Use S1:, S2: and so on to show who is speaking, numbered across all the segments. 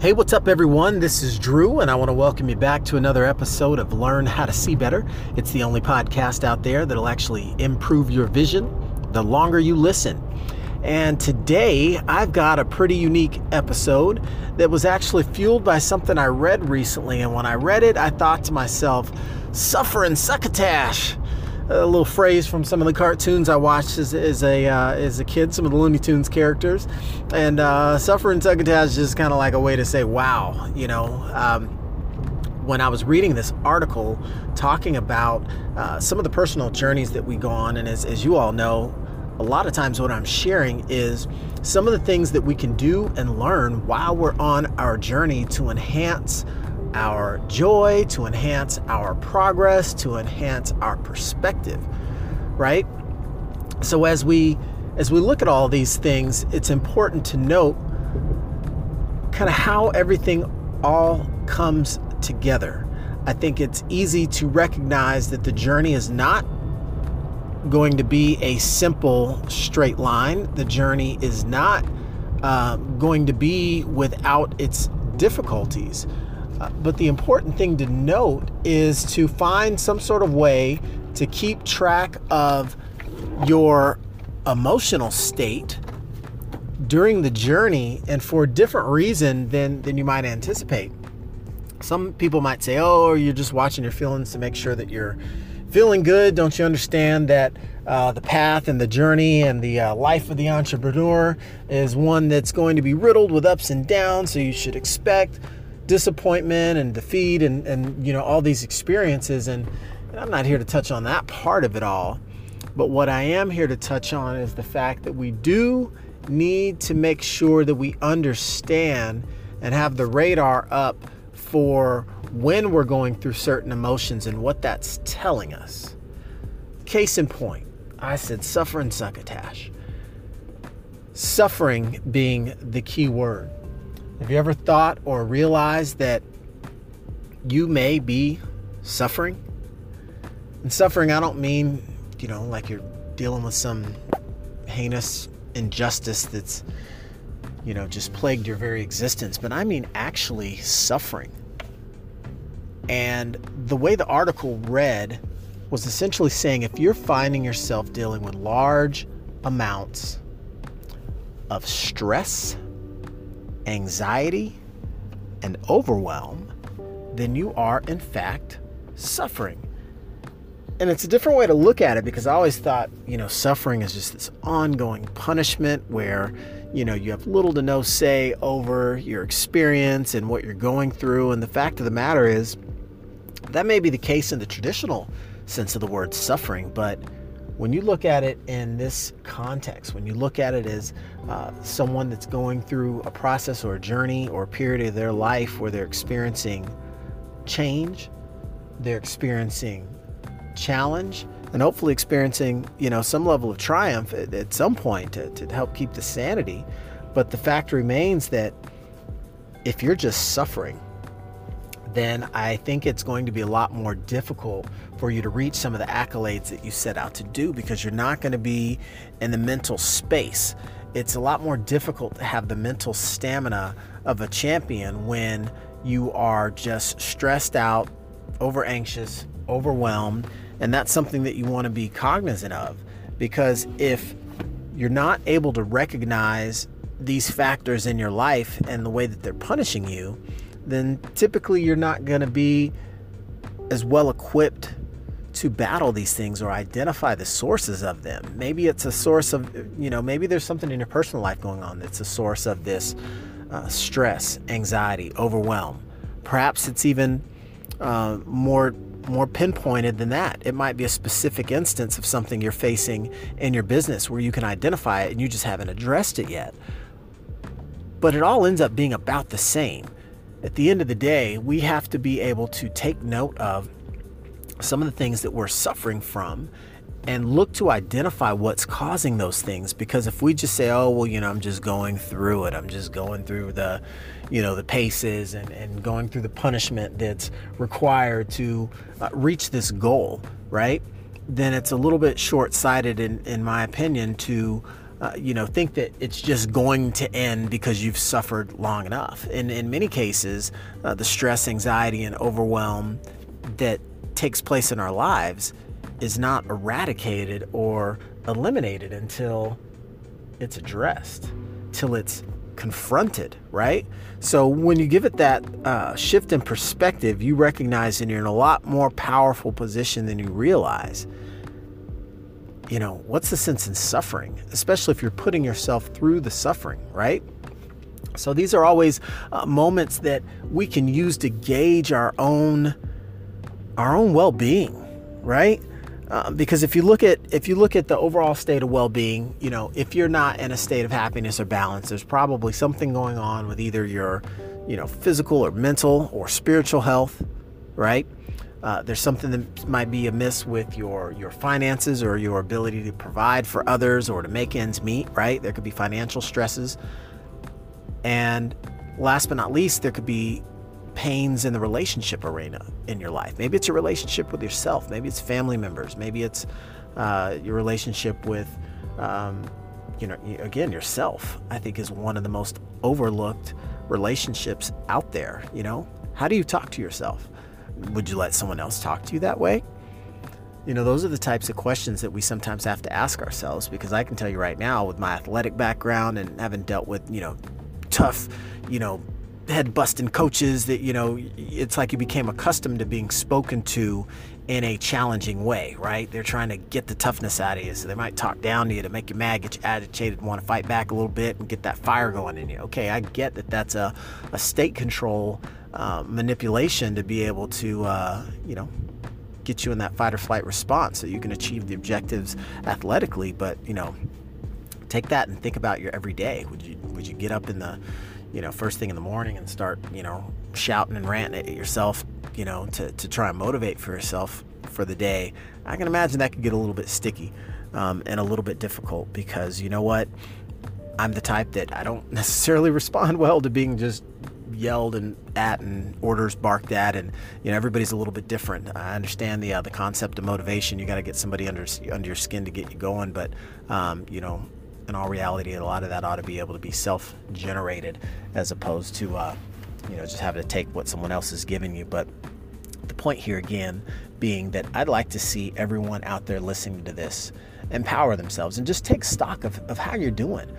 S1: Hey, what's up, everyone? This is Drew, and I want to welcome you back to another episode of Learn How to See Better. It's the only podcast out there that'll actually improve your vision the longer you listen. And today, I've got a pretty unique episode that was actually fueled by something I read recently. And when I read it, I thought to myself, suffering succotash a little phrase from some of the cartoons I watched as, as a uh, as a kid, some of the Looney Tunes characters, and uh, suffering succotash is just kind of like a way to say, "Wow," you know. Um, when I was reading this article talking about uh, some of the personal journeys that we go on, and as, as you all know, a lot of times what I'm sharing is some of the things that we can do and learn while we're on our journey to enhance our joy, to enhance our progress, to enhance our perspective, right? So as we as we look at all these things, it's important to note kind of how everything all comes together. I think it's easy to recognize that the journey is not going to be a simple straight line. The journey is not uh, going to be without its difficulties. But the important thing to note is to find some sort of way to keep track of your emotional state during the journey and for a different reason than, than you might anticipate. Some people might say, oh, you're just watching your feelings to make sure that you're feeling good. Don't you understand that uh, the path and the journey and the uh, life of the entrepreneur is one that's going to be riddled with ups and downs? So you should expect disappointment and defeat and, and you know all these experiences and, and I'm not here to touch on that part of it all but what I am here to touch on is the fact that we do need to make sure that we understand and have the radar up for when we're going through certain emotions and what that's telling us. Case in point, I said suffering succotash. Suffering being the key word. Have you ever thought or realized that you may be suffering? And suffering, I don't mean, you know, like you're dealing with some heinous injustice that's, you know, just plagued your very existence, but I mean actually suffering. And the way the article read was essentially saying if you're finding yourself dealing with large amounts of stress, anxiety, and overwhelm, then you are in fact suffering. And it's a different way to look at it because I always thought, you know, suffering is just this ongoing punishment where, you know, you have little to no say over your experience and what you're going through. And the fact of the matter is, that may be the case in the traditional sense of the word suffering, but when you look at it in this context, when you look at it as uh, someone that's going through a process or a journey or a period of their life where they're experiencing change, they're experiencing challenge, and hopefully experiencing, you know, some level of triumph at, at some point to, to help keep the sanity. But the fact remains that if you're just suffering, then I think it's going to be a lot more difficult for you to reach some of the accolades that you set out to do because you're not going to be in the mental space. It's a lot more difficult to have the mental stamina of a champion when you are just stressed out, over anxious, overwhelmed, and that's something that you want to be cognizant of because if you're not able to recognize these factors in your life and the way that they're punishing you, then typically you're not going to be as well equipped to battle these things or identify the sources of them. Maybe it's a source of, you know, maybe there's something in your personal life going on that's a source of this uh, stress, anxiety, overwhelm. Perhaps it's even uh, more more pinpointed than that. It might be a specific instance of something you're facing in your business where you can identify it and you just haven't addressed it yet. But it all ends up being about the same at the end of the day, we have to be able to take note of some of the things that we're suffering from and look to identify what's causing those things. Because if we just say oh well you know i'm just going through it. I'm just going through the you know the paces and, and going through the punishment that's required to uh, reach this goal right? Then it's a little bit short-sighted in, in my opinion to uh, you know, think that it's just going to end because you've suffered long enough. And in many cases, uh, the stress, anxiety, and overwhelm that takes place in our lives is not eradicated or eliminated until it's addressed, till it's confronted, right? So when you give it that uh, shift in perspective, you recognize that you're in a lot more powerful position than you realize you know, what's the sense in suffering, especially if you're putting yourself through the suffering, right? So these are always uh, moments that we can use to gauge our own our own well-being, right? Uh, because if you look at if you look at the overall state of well-being, you know, if you're not in a state of happiness or balance, there's probably something going on with either your, you know, physical or mental or spiritual health, right? Uh, there's something that might be amiss with your your finances or your ability to provide for others or to make ends meet right? There could be financial stresses. And last but not least there could be pains in the relationship arena in your life. Maybe it's a relationship with yourself. Maybe it's family members. Maybe it's uh, your relationship with um, you know again yourself i think is one of the most overlooked relationships out there you know? How do you talk to yourself would you let someone else talk to you that way? You know, those are the types of questions that we sometimes have to ask ourselves because I can tell you right now, with my athletic background and having dealt with, you know, tough, you know, head busting coaches, that, you know, it's like you became accustomed to being spoken to in a challenging way, right? They're trying to get the toughness out of you. So they might talk down to you to make you mad, get you agitated, want to fight back a little bit and get that fire going in you. Okay, I get that that's a, a state control uh, manipulation to be able to, uh, you know, get you in that fight or flight response so you can achieve the objectives athletically. But, you know, take that and think about your everyday. Would you, would you get up in the, you know, first thing in the morning and start, you know, shouting and ranting at yourself, you know, to, to try and motivate for yourself for the day? I can imagine that could get a little bit sticky um, and a little bit difficult because, you know what? I'm the type that I don't necessarily respond well to being just yelled and at and orders barked at and you know everybody's a little bit different. I understand the uh, the concept of motivation. You got to get somebody under under your skin to get you going but um, you know in all reality a lot of that ought to be able to be self generated as opposed to uh, you know just having to take what someone else is giving you. But the point here again being that i'd like to see everyone out there listening to this empower themselves and just take stock of, of how you're doing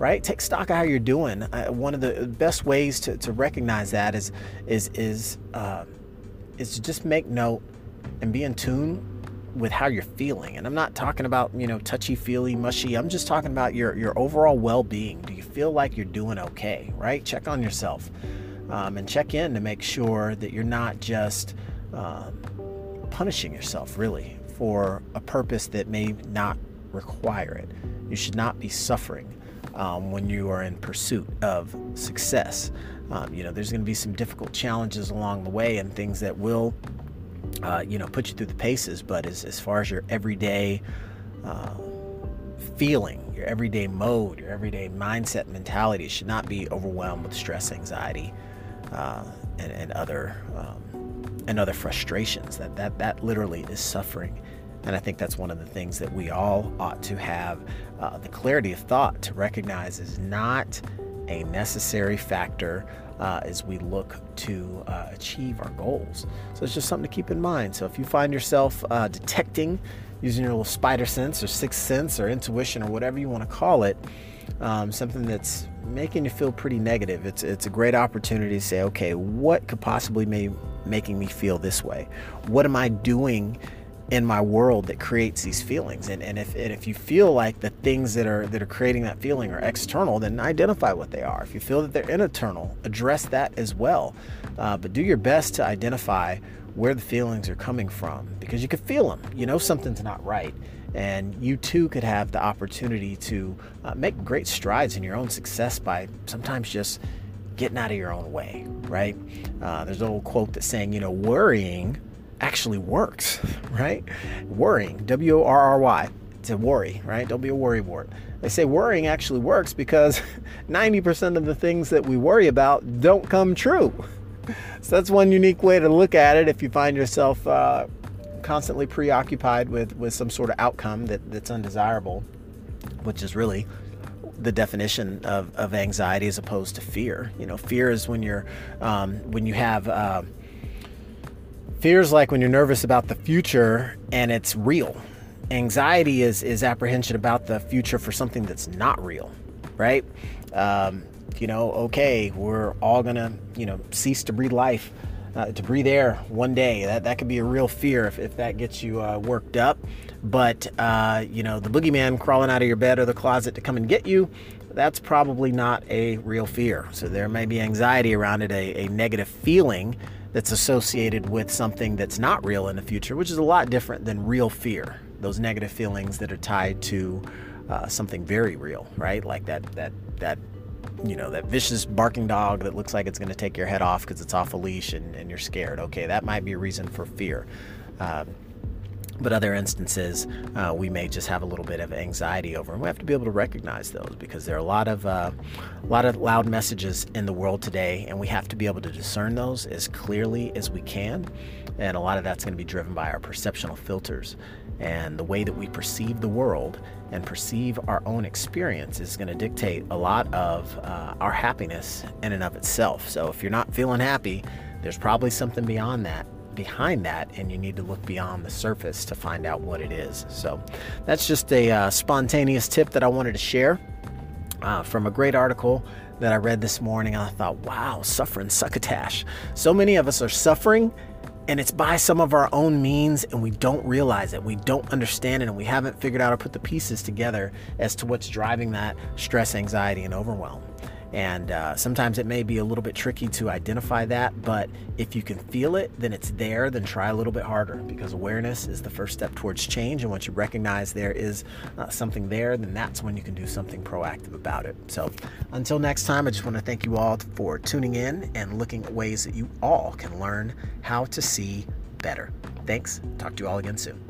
S1: right? Take stock of how you're doing. Uh, one of the best ways to, to recognize that is is is uh, is to just make note and be in tune with how you're feeling. And I'm not talking about you know touchy feely mushy. I'm just talking about your your overall well being. Do you feel like you're doing okay? Right? Check on yourself um, and check in to make sure that you're not just um, punishing yourself really for a purpose that may not require it. You should not be suffering um, when you are in pursuit of success. Um, you know, there's going to be some difficult challenges along the way and things that will, uh, you know, put you through the paces. But as, as far as your everyday uh, feeling, your everyday mode, your everyday mindset, mentality should not be overwhelmed with stress, anxiety, uh, and, and other um, and other frustrations. That that that literally is suffering. And I think that's one of the things that we all ought to have uh, the clarity of thought to recognize is not a necessary factor uh, as we look to uh, achieve our goals. So it's just something to keep in mind. So if you find yourself uh, detecting using your little spider sense or sixth sense or intuition or whatever you want to call it, um, something that's making you feel pretty negative, it's it's a great opportunity to say, okay, what could possibly be making me feel this way? What am I doing? In my world that creates these feelings. And, and if and if you feel like the things that are that are creating that feeling are external then identify what they are. If you feel that they're internal address that as well. Uh, but do your best to identify where the feelings are coming from because you could feel them you know something's not right. And you too could have the opportunity to uh, make great strides in your own success by sometimes just getting out of your own way right? Uh, there's an old quote that's saying you know worrying actually works, right? Worrying, W O R R Y, to worry, right? Don't be a worrywart. They say worrying actually works because 90% of the things that we worry about don't come true. So that's one unique way to look at it if you find yourself uh, constantly preoccupied with, with some sort of outcome that, that's undesirable, which is really the definition of, of anxiety as opposed to fear. You know, fear is when you're um, when you have uh, fear is like when you're nervous about the future and it's real. Anxiety is is apprehension about the future for something that's not real, right? Um, you know, okay, we're all gonna you know cease to breathe life. Uh, to breathe air one day that that could be a real fear if, if that gets you uh, worked up but uh, you know the boogeyman crawling out of your bed or the closet to come and get you that's probably not a real fear so there may be anxiety around it a, a negative feeling that's associated with something that's not real in the future which is a lot different than real fear. Those negative feelings that are tied to uh, something very real right? Like that that that you know that vicious barking dog that looks like it's going to take your head off because it's off a leash and, and, you're scared. Okay that might be a reason for fear. Um, but other instances uh, we may just have a little bit of anxiety over and we have to be able to recognize those because there are a lot of uh, a lot of loud messages in the world today and we have to be able to discern those as clearly as we can and a lot of that's going to be driven by our perceptual filters. And the way that we perceive the world and perceive our own experience is going to dictate a lot of uh, our happiness in and of itself. So if you're not feeling happy there's probably something beyond that behind that, and you need to look beyond the surface to find out what it is. So, that's just a uh, spontaneous tip that I wanted to share uh, from a great article that I read this morning. I thought, wow, suffering succotash. So many of us are suffering and it's by some of our own means and we don't realize it we don't understand it and we haven't figured out or put the pieces together as to what's driving that stress anxiety and overwhelm and uh, sometimes it may be a little bit tricky to identify that, but if you can feel it, then it's there, then try a little bit harder because awareness is the first step towards change. And once you recognize there is uh, something there, then that's when you can do something proactive about it. So until next time, I just want to thank you all for tuning in and looking at ways that you all can learn how to see better. Thanks. Talk to you all again soon.